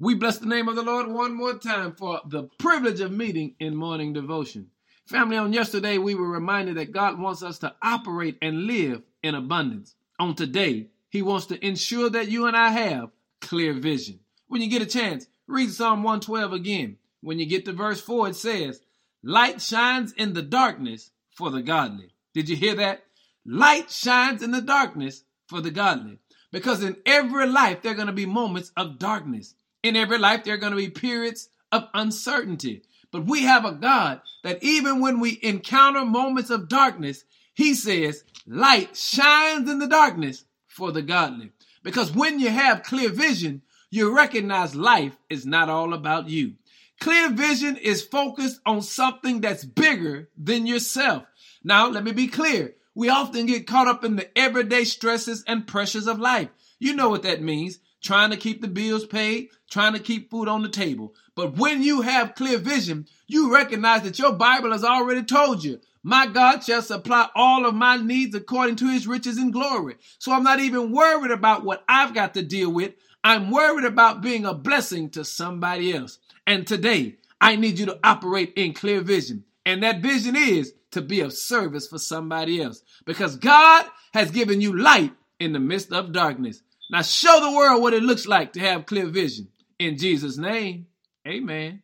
We bless the name of the Lord one more time for the privilege of meeting in morning devotion. Family, on yesterday, we were reminded that God wants us to operate and live in abundance. On today, He wants to ensure that you and I have clear vision. When you get a chance, read Psalm 112 again. When you get to verse 4, it says, Light shines in the darkness for the godly. Did you hear that? Light shines in the darkness for the godly. Because in every life, there are going to be moments of darkness. In every life, there are going to be periods of uncertainty. But we have a God that even when we encounter moments of darkness, he says, light shines in the darkness for the godly. Because when you have clear vision, you recognize life is not all about you. Clear vision is focused on something that's bigger than yourself. Now, let me be clear. We often get caught up in the everyday stresses and pressures of life. You know what that means trying to keep the bills paid, trying to keep food on the table. But when you have clear vision, you recognize that your Bible has already told you, my God shall supply all of my needs according to his riches and glory. So I'm not even worried about what I've got to deal with. I'm worried about being a blessing to somebody else. And today, I need you to operate in clear vision. And that vision is to be of service for somebody else because God has given you light in the midst of darkness. Now show the world what it looks like to have clear vision. In Jesus' name, amen.